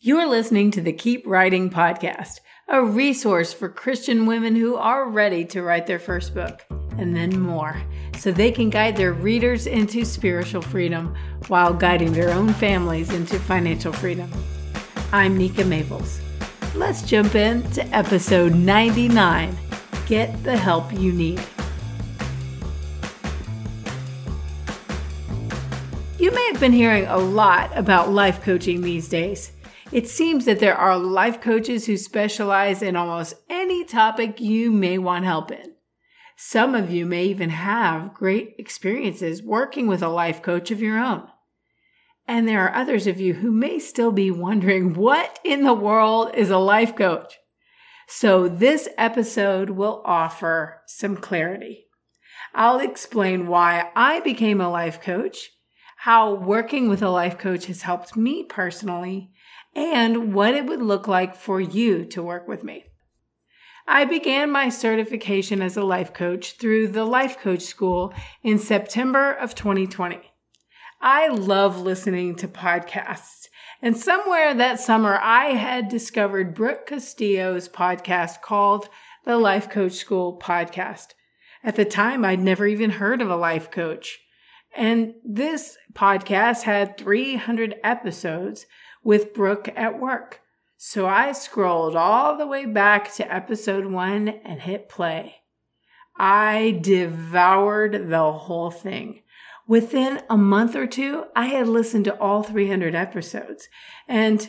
You're listening to the Keep Writing Podcast, a resource for Christian women who are ready to write their first book and then more, so they can guide their readers into spiritual freedom while guiding their own families into financial freedom. I'm Nika Maples. Let's jump in to episode 99 Get the Help You Need. You may have been hearing a lot about life coaching these days. It seems that there are life coaches who specialize in almost any topic you may want help in. Some of you may even have great experiences working with a life coach of your own. And there are others of you who may still be wondering what in the world is a life coach? So this episode will offer some clarity. I'll explain why I became a life coach, how working with a life coach has helped me personally, and what it would look like for you to work with me. I began my certification as a life coach through the Life Coach School in September of 2020. I love listening to podcasts. And somewhere that summer, I had discovered Brooke Castillo's podcast called the Life Coach School Podcast. At the time, I'd never even heard of a life coach. And this podcast had 300 episodes with Brooke at work. So I scrolled all the way back to episode one and hit play. I devoured the whole thing. Within a month or two, I had listened to all 300 episodes. And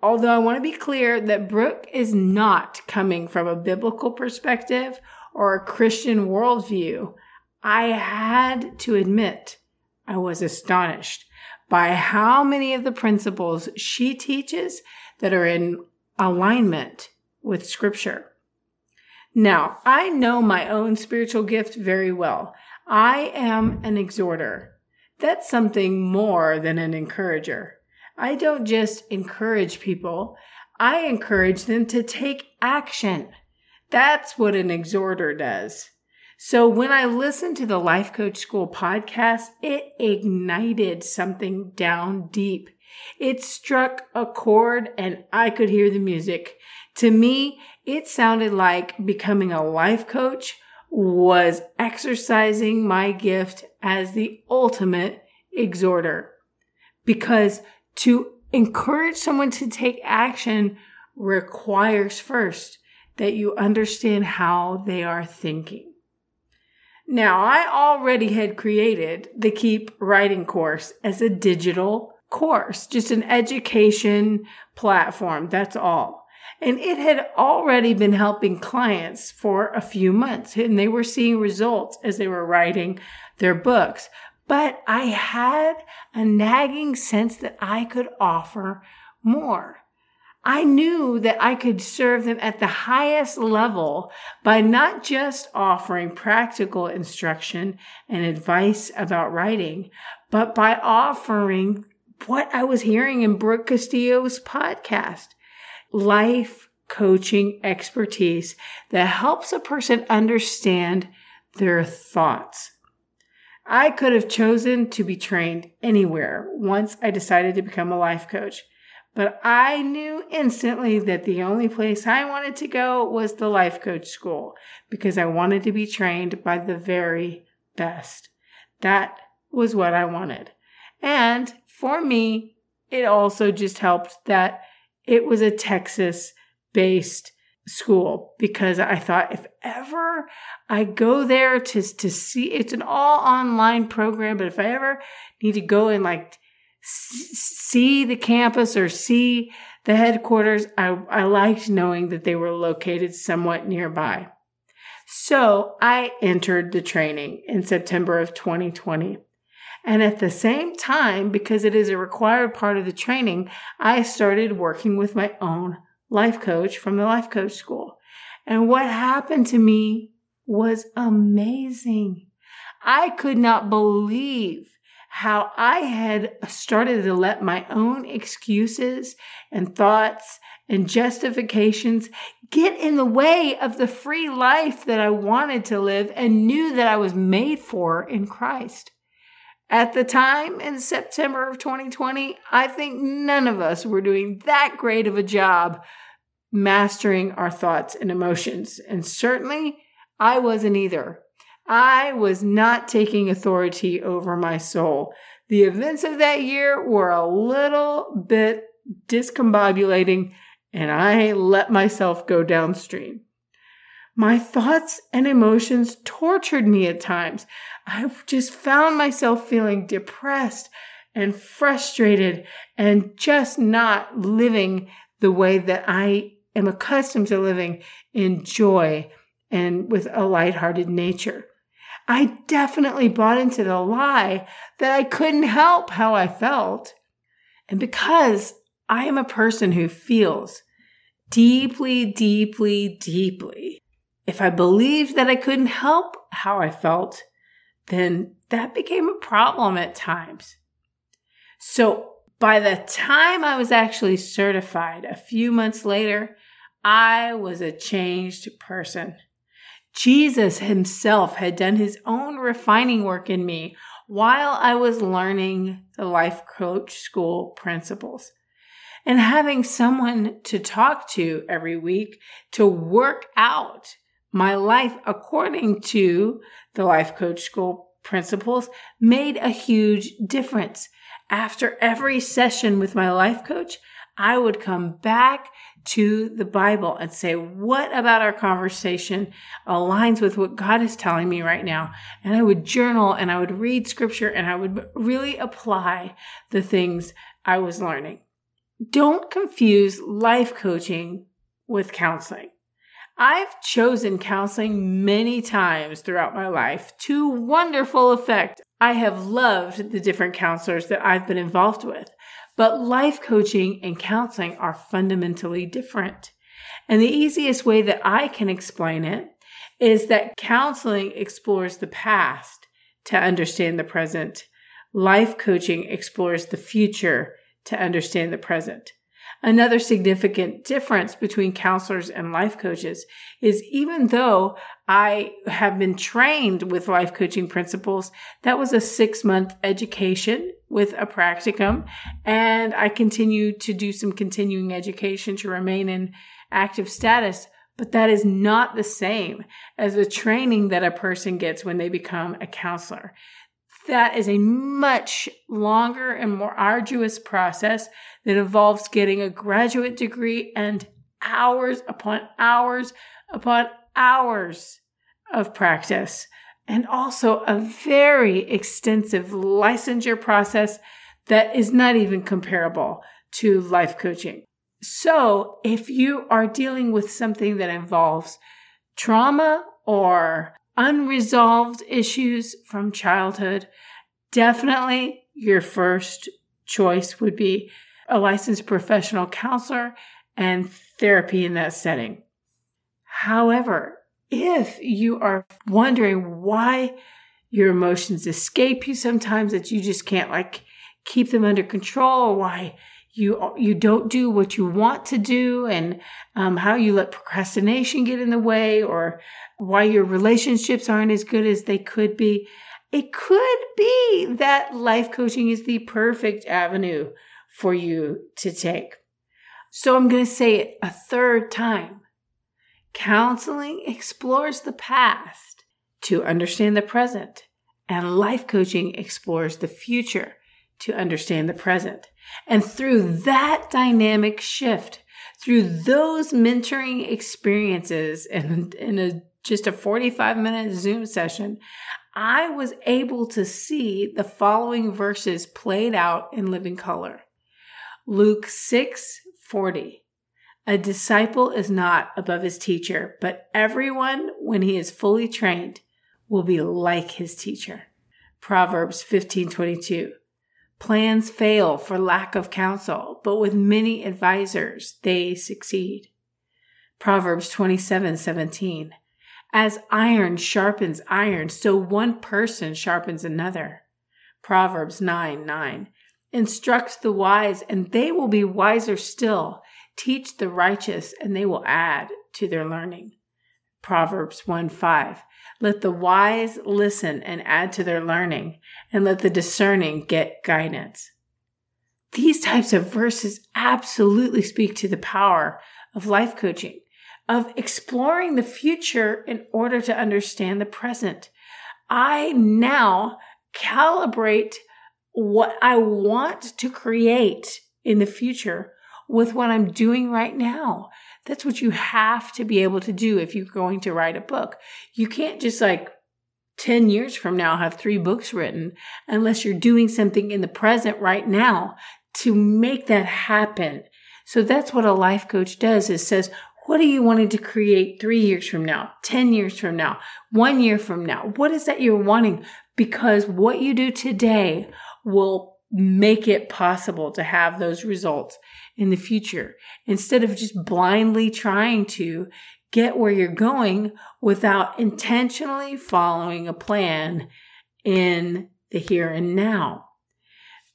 although I want to be clear that Brooke is not coming from a biblical perspective or a Christian worldview, I had to admit I was astonished by how many of the principles she teaches that are in alignment with scripture. Now, I know my own spiritual gift very well. I am an exhorter. That's something more than an encourager. I don't just encourage people. I encourage them to take action. That's what an exhorter does. So when I listened to the Life Coach School podcast, it ignited something down deep. It struck a chord and I could hear the music. To me, it sounded like becoming a life coach was exercising my gift as the ultimate exhorter. Because to encourage someone to take action requires first that you understand how they are thinking. Now, I already had created the Keep Writing course as a digital course, just an education platform. That's all. And it had already been helping clients for a few months and they were seeing results as they were writing their books. But I had a nagging sense that I could offer more. I knew that I could serve them at the highest level by not just offering practical instruction and advice about writing, but by offering what I was hearing in Brooke Castillo's podcast life coaching expertise that helps a person understand their thoughts. I could have chosen to be trained anywhere once I decided to become a life coach. But I knew instantly that the only place I wanted to go was the life coach school because I wanted to be trained by the very best. That was what I wanted. And for me, it also just helped that it was a Texas based school because I thought if ever I go there to, to see, it's an all online program, but if I ever need to go and like see the campus or see the headquarters, I, I liked knowing that they were located somewhat nearby. So I entered the training in September of 2020. And at the same time, because it is a required part of the training, I started working with my own life coach from the life coach school. And what happened to me was amazing. I could not believe how I had started to let my own excuses and thoughts and justifications get in the way of the free life that I wanted to live and knew that I was made for in Christ. At the time in September of 2020, I think none of us were doing that great of a job mastering our thoughts and emotions. And certainly I wasn't either. I was not taking authority over my soul. The events of that year were a little bit discombobulating, and I let myself go downstream. My thoughts and emotions tortured me at times. I just found myself feeling depressed and frustrated and just not living the way that I am accustomed to living in joy and with a lighthearted nature. I definitely bought into the lie that I couldn't help how I felt. And because I am a person who feels deeply, deeply, deeply, if I believed that I couldn't help how I felt, then that became a problem at times. So by the time I was actually certified a few months later, I was a changed person. Jesus himself had done his own refining work in me while I was learning the life coach school principles. And having someone to talk to every week to work out my life according to the life coach school principles made a huge difference. After every session with my life coach, I would come back to the Bible and say, what about our conversation aligns with what God is telling me right now? And I would journal and I would read scripture and I would really apply the things I was learning. Don't confuse life coaching with counseling. I've chosen counseling many times throughout my life to wonderful effect. I have loved the different counselors that I've been involved with. But life coaching and counseling are fundamentally different. And the easiest way that I can explain it is that counseling explores the past to understand the present. Life coaching explores the future to understand the present. Another significant difference between counselors and life coaches is even though I have been trained with life coaching principles, that was a six month education with a practicum. And I continue to do some continuing education to remain in active status. But that is not the same as the training that a person gets when they become a counselor. That is a much longer and more arduous process that involves getting a graduate degree and hours upon hours upon hours of practice and also a very extensive licensure process that is not even comparable to life coaching. So, if you are dealing with something that involves trauma or unresolved issues from childhood, definitely your first choice would be a licensed professional counselor and therapy in that setting. However, if you are wondering why your emotions escape you sometimes that you just can't like keep them under control or why you you don't do what you want to do and um, how you let procrastination get in the way or why your relationships aren't as good as they could be it could be that life coaching is the perfect avenue for you to take. So i'm going to say it a third time Counseling explores the past to understand the present, and life coaching explores the future to understand the present. And through that dynamic shift, through those mentoring experiences and in a just a 45 minute Zoom session, I was able to see the following verses played out in living color. Luke 6 40. A disciple is not above his teacher, but everyone, when he is fully trained, will be like his teacher. Proverbs 15:22. Plans fail for lack of counsel, but with many advisers they succeed. Proverbs 27:17. As iron sharpens iron, so one person sharpens another. Proverbs 9 9. Instruct the wise, and they will be wiser still. Teach the righteous, and they will add to their learning. Proverbs 1 5. Let the wise listen and add to their learning, and let the discerning get guidance. These types of verses absolutely speak to the power of life coaching, of exploring the future in order to understand the present. I now calibrate what I want to create in the future with what I'm doing right now. That's what you have to be able to do if you're going to write a book. You can't just like 10 years from now have three books written unless you're doing something in the present right now to make that happen. So that's what a life coach does is says, what are you wanting to create three years from now, 10 years from now, one year from now? What is that you're wanting? Because what you do today will make it possible to have those results in the future instead of just blindly trying to get where you're going without intentionally following a plan in the here and now.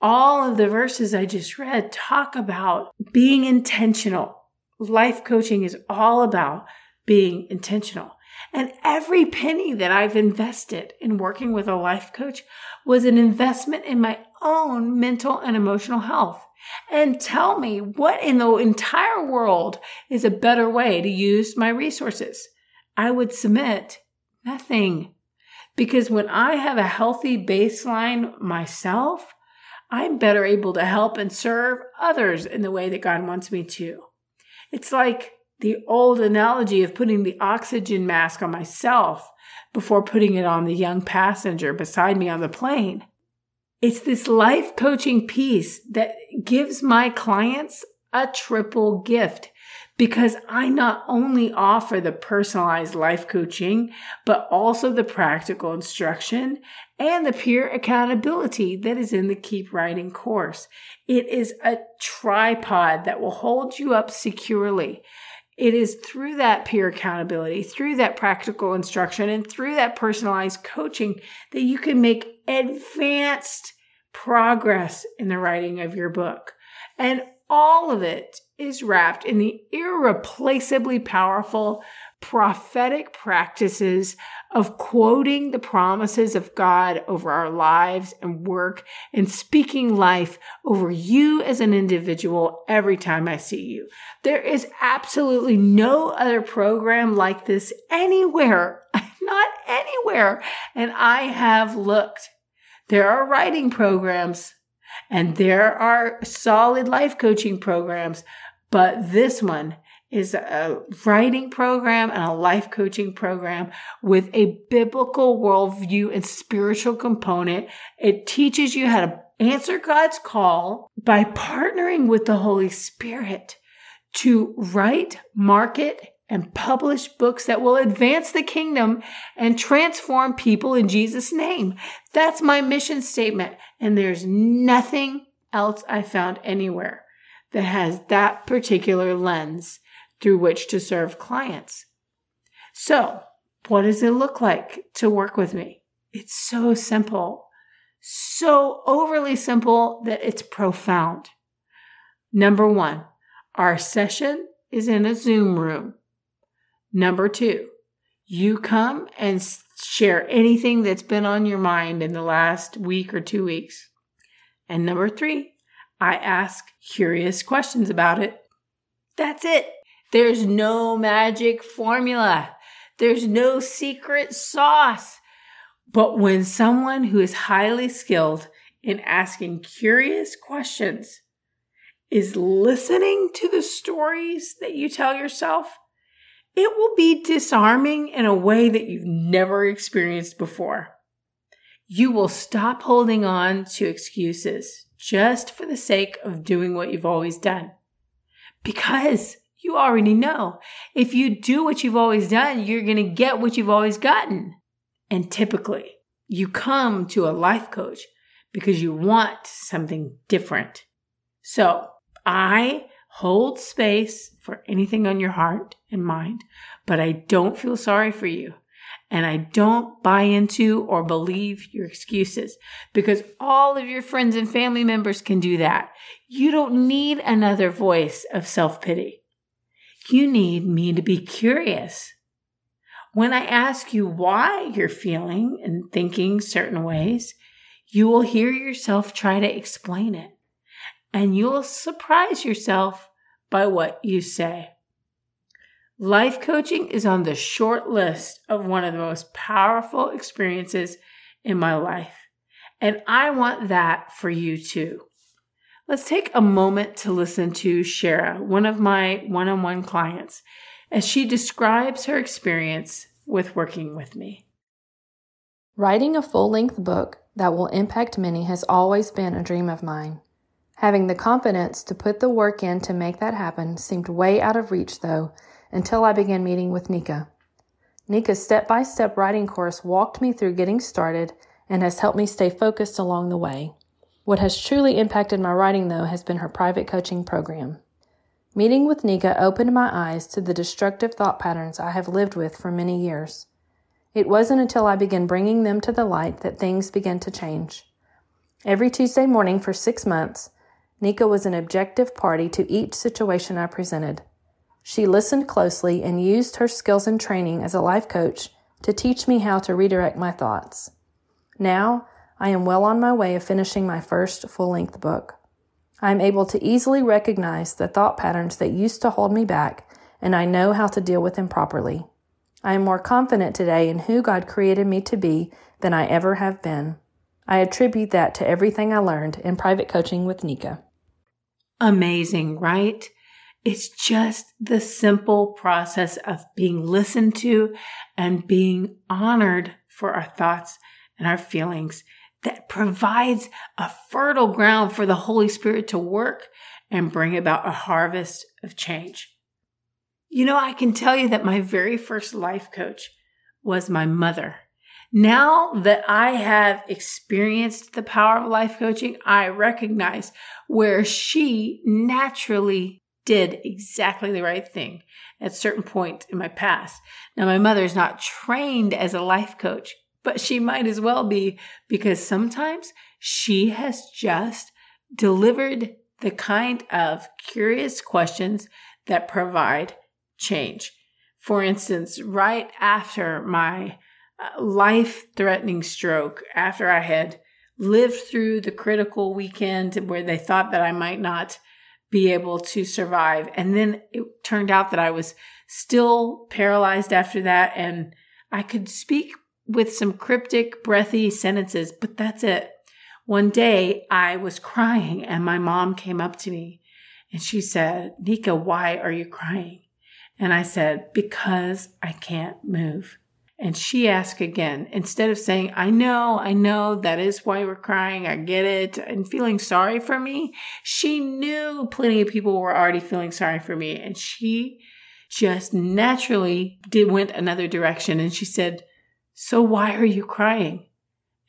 All of the verses I just read talk about being intentional. Life coaching is all about being intentional. And every penny that I've invested in working with a life coach was an investment in my own mental and emotional health. And tell me what in the entire world is a better way to use my resources. I would submit nothing. Because when I have a healthy baseline myself, I'm better able to help and serve others in the way that God wants me to. It's like the old analogy of putting the oxygen mask on myself before putting it on the young passenger beside me on the plane. It's this life coaching piece that gives my clients a triple gift because I not only offer the personalized life coaching, but also the practical instruction and the peer accountability that is in the Keep Writing course. It is a tripod that will hold you up securely it is through that peer accountability, through that practical instruction, and through that personalized coaching that you can make advanced progress in the writing of your book. And all of it is wrapped in the irreplaceably powerful prophetic practices of quoting the promises of God over our lives and work and speaking life over you as an individual every time I see you. There is absolutely no other program like this anywhere, not anywhere. And I have looked. There are writing programs and there are solid life coaching programs, but this one is a writing program and a life coaching program with a biblical worldview and spiritual component. It teaches you how to answer God's call by partnering with the Holy Spirit to write, market, and publish books that will advance the kingdom and transform people in Jesus' name. That's my mission statement. And there's nothing else I found anywhere that has that particular lens through which to serve clients. So, what does it look like to work with me? It's so simple, so overly simple that it's profound. Number one, our session is in a Zoom room. Number two, you come and share anything that's been on your mind in the last week or two weeks. And number three, I ask curious questions about it. That's it. There's no magic formula. There's no secret sauce. But when someone who is highly skilled in asking curious questions is listening to the stories that you tell yourself, it will be disarming in a way that you've never experienced before. You will stop holding on to excuses just for the sake of doing what you've always done. Because you already know. If you do what you've always done, you're going to get what you've always gotten. And typically, you come to a life coach because you want something different. So I hold space for anything on your heart and mind, but I don't feel sorry for you. And I don't buy into or believe your excuses because all of your friends and family members can do that. You don't need another voice of self pity. You need me to be curious. When I ask you why you're feeling and thinking certain ways, you will hear yourself try to explain it. And you'll surprise yourself by what you say. Life coaching is on the short list of one of the most powerful experiences in my life. And I want that for you too. Let's take a moment to listen to Shara, one of my one on one clients, as she describes her experience with working with me. Writing a full length book that will impact many has always been a dream of mine. Having the confidence to put the work in to make that happen seemed way out of reach, though, until I began meeting with Nika. Nika's step by step writing course walked me through getting started and has helped me stay focused along the way. What has truly impacted my writing, though, has been her private coaching program. Meeting with Nika opened my eyes to the destructive thought patterns I have lived with for many years. It wasn't until I began bringing them to the light that things began to change. Every Tuesday morning for six months, Nika was an objective party to each situation I presented. She listened closely and used her skills and training as a life coach to teach me how to redirect my thoughts. Now, I am well on my way of finishing my first full length book. I am able to easily recognize the thought patterns that used to hold me back, and I know how to deal with them properly. I am more confident today in who God created me to be than I ever have been. I attribute that to everything I learned in private coaching with Nika. Amazing, right? It's just the simple process of being listened to and being honored for our thoughts and our feelings that provides a fertile ground for the Holy Spirit to work and bring about a harvest of change. You know, I can tell you that my very first life coach was my mother. Now that I have experienced the power of life coaching, I recognize where she naturally did exactly the right thing at certain point in my past. Now, my mother is not trained as a life coach, but she might as well be because sometimes she has just delivered the kind of curious questions that provide change. For instance, right after my life threatening stroke, after I had lived through the critical weekend where they thought that I might not be able to survive. And then it turned out that I was still paralyzed after that and I could speak with some cryptic, breathy sentences, but that's it. One day I was crying and my mom came up to me and she said, Nika, why are you crying? And I said, because I can't move. And she asked again, instead of saying, I know, I know, that is why we're crying, I get it, and feeling sorry for me, she knew plenty of people were already feeling sorry for me. And she just naturally did went another direction. And she said, So why are you crying?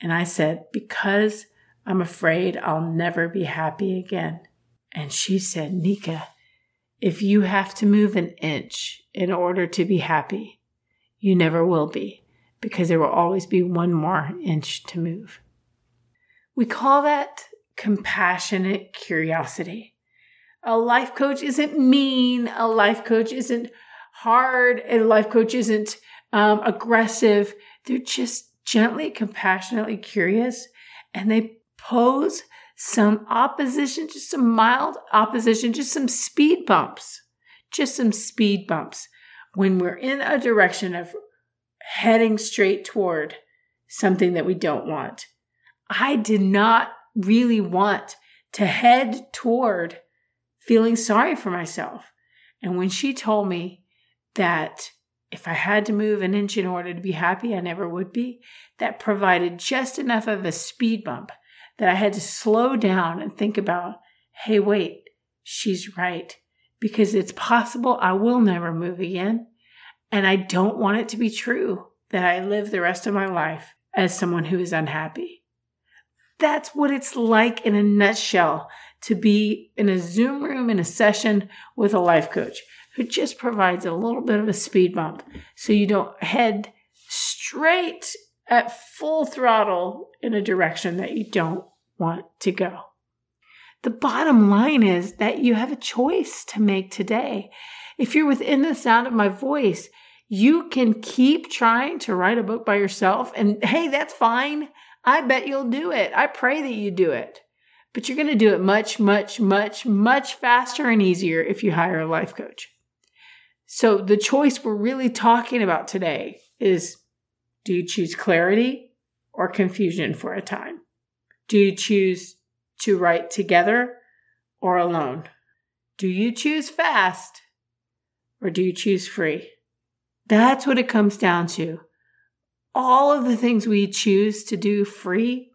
And I said, Because I'm afraid I'll never be happy again. And she said, Nika, if you have to move an inch in order to be happy, you never will be because there will always be one more inch to move. We call that compassionate curiosity. A life coach isn't mean. A life coach isn't hard. A life coach isn't um, aggressive. They're just gently, compassionately curious and they pose some opposition, just some mild opposition, just some speed bumps, just some speed bumps when we're in a direction of heading straight toward something that we don't want. I did not really want to head toward feeling sorry for myself. And when she told me that if I had to move an inch in order to be happy, I never would be, that provided just enough of a speed bump that I had to slow down and think about hey, wait, she's right because it's possible I will never move again. And I don't want it to be true that I live the rest of my life as someone who is unhappy. That's what it's like in a nutshell to be in a Zoom room in a session with a life coach who just provides a little bit of a speed bump so you don't head straight at full throttle in a direction that you don't want to go. The bottom line is that you have a choice to make today. If you're within the sound of my voice, You can keep trying to write a book by yourself, and hey, that's fine. I bet you'll do it. I pray that you do it. But you're going to do it much, much, much, much faster and easier if you hire a life coach. So, the choice we're really talking about today is do you choose clarity or confusion for a time? Do you choose to write together or alone? Do you choose fast or do you choose free? That's what it comes down to. All of the things we choose to do free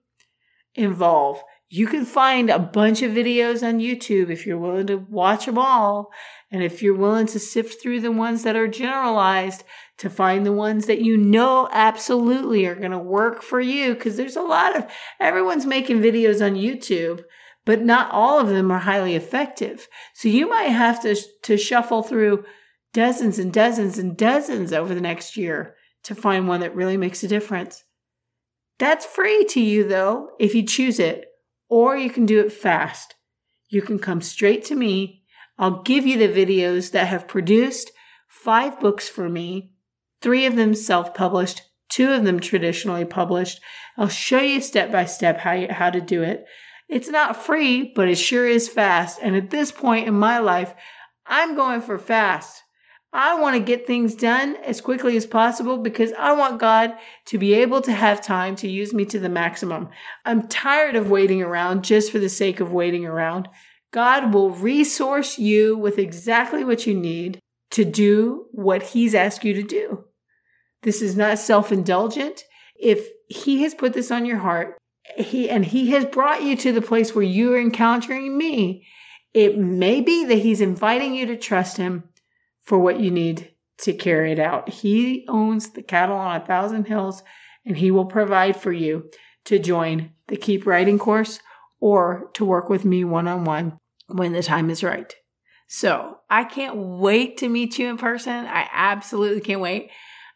involve. You can find a bunch of videos on YouTube if you're willing to watch them all. And if you're willing to sift through the ones that are generalized to find the ones that you know absolutely are going to work for you. Cause there's a lot of, everyone's making videos on YouTube, but not all of them are highly effective. So you might have to, to shuffle through dozens and dozens and dozens over the next year to find one that really makes a difference. That's free to you though, if you choose it, or you can do it fast. You can come straight to me. I'll give you the videos that have produced five books for me, three of them self published, two of them traditionally published. I'll show you step by step how, you, how to do it. It's not free, but it sure is fast. And at this point in my life, I'm going for fast. I want to get things done as quickly as possible because I want God to be able to have time to use me to the maximum. I'm tired of waiting around just for the sake of waiting around. God will resource you with exactly what you need to do what He's asked you to do. This is not self indulgent. If He has put this on your heart, He and He has brought you to the place where you are encountering me, it may be that He's inviting you to trust Him for what you need to carry it out. He owns the cattle on a thousand hills and he will provide for you to join the Keep Writing course or to work with me one on one when the time is right. So I can't wait to meet you in person. I absolutely can't wait.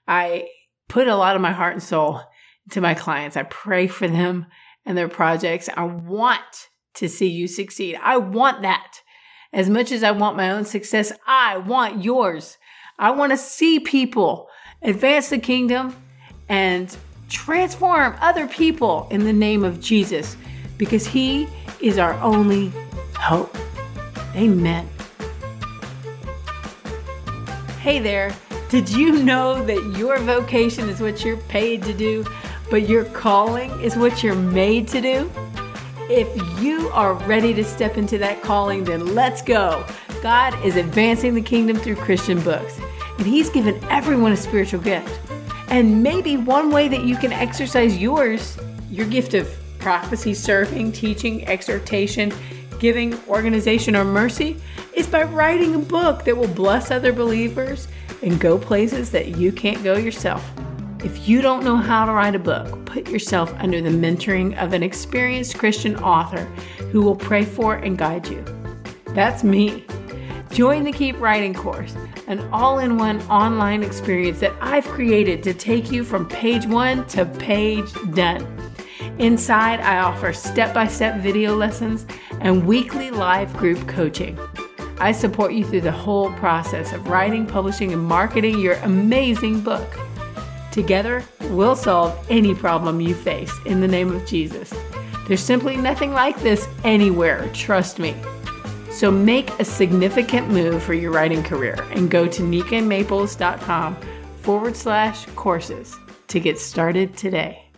I put a lot of my heart and soul into my clients. I pray for them and their projects. I want to see you succeed. I want that. As much as I want my own success, I want yours. I want to see people advance the kingdom and transform other people in the name of Jesus because he is our only hope. Amen. Hey there. Did you know that your vocation is what you're paid to do, but your calling is what you're made to do? If you are ready to step into that calling, then let's go. God is advancing the kingdom through Christian books, and He's given everyone a spiritual gift. And maybe one way that you can exercise yours, your gift of prophecy, serving, teaching, exhortation, giving, organization, or mercy, is by writing a book that will bless other believers and go places that you can't go yourself. If you don't know how to write a book, put yourself under the mentoring of an experienced Christian author who will pray for and guide you. That's me. Join the Keep Writing course, an all in one online experience that I've created to take you from page one to page done. Inside, I offer step by step video lessons and weekly live group coaching. I support you through the whole process of writing, publishing, and marketing your amazing book. Together, we'll solve any problem you face in the name of Jesus. There's simply nothing like this anywhere, trust me. So make a significant move for your writing career and go to nikamaples.com forward slash courses to get started today.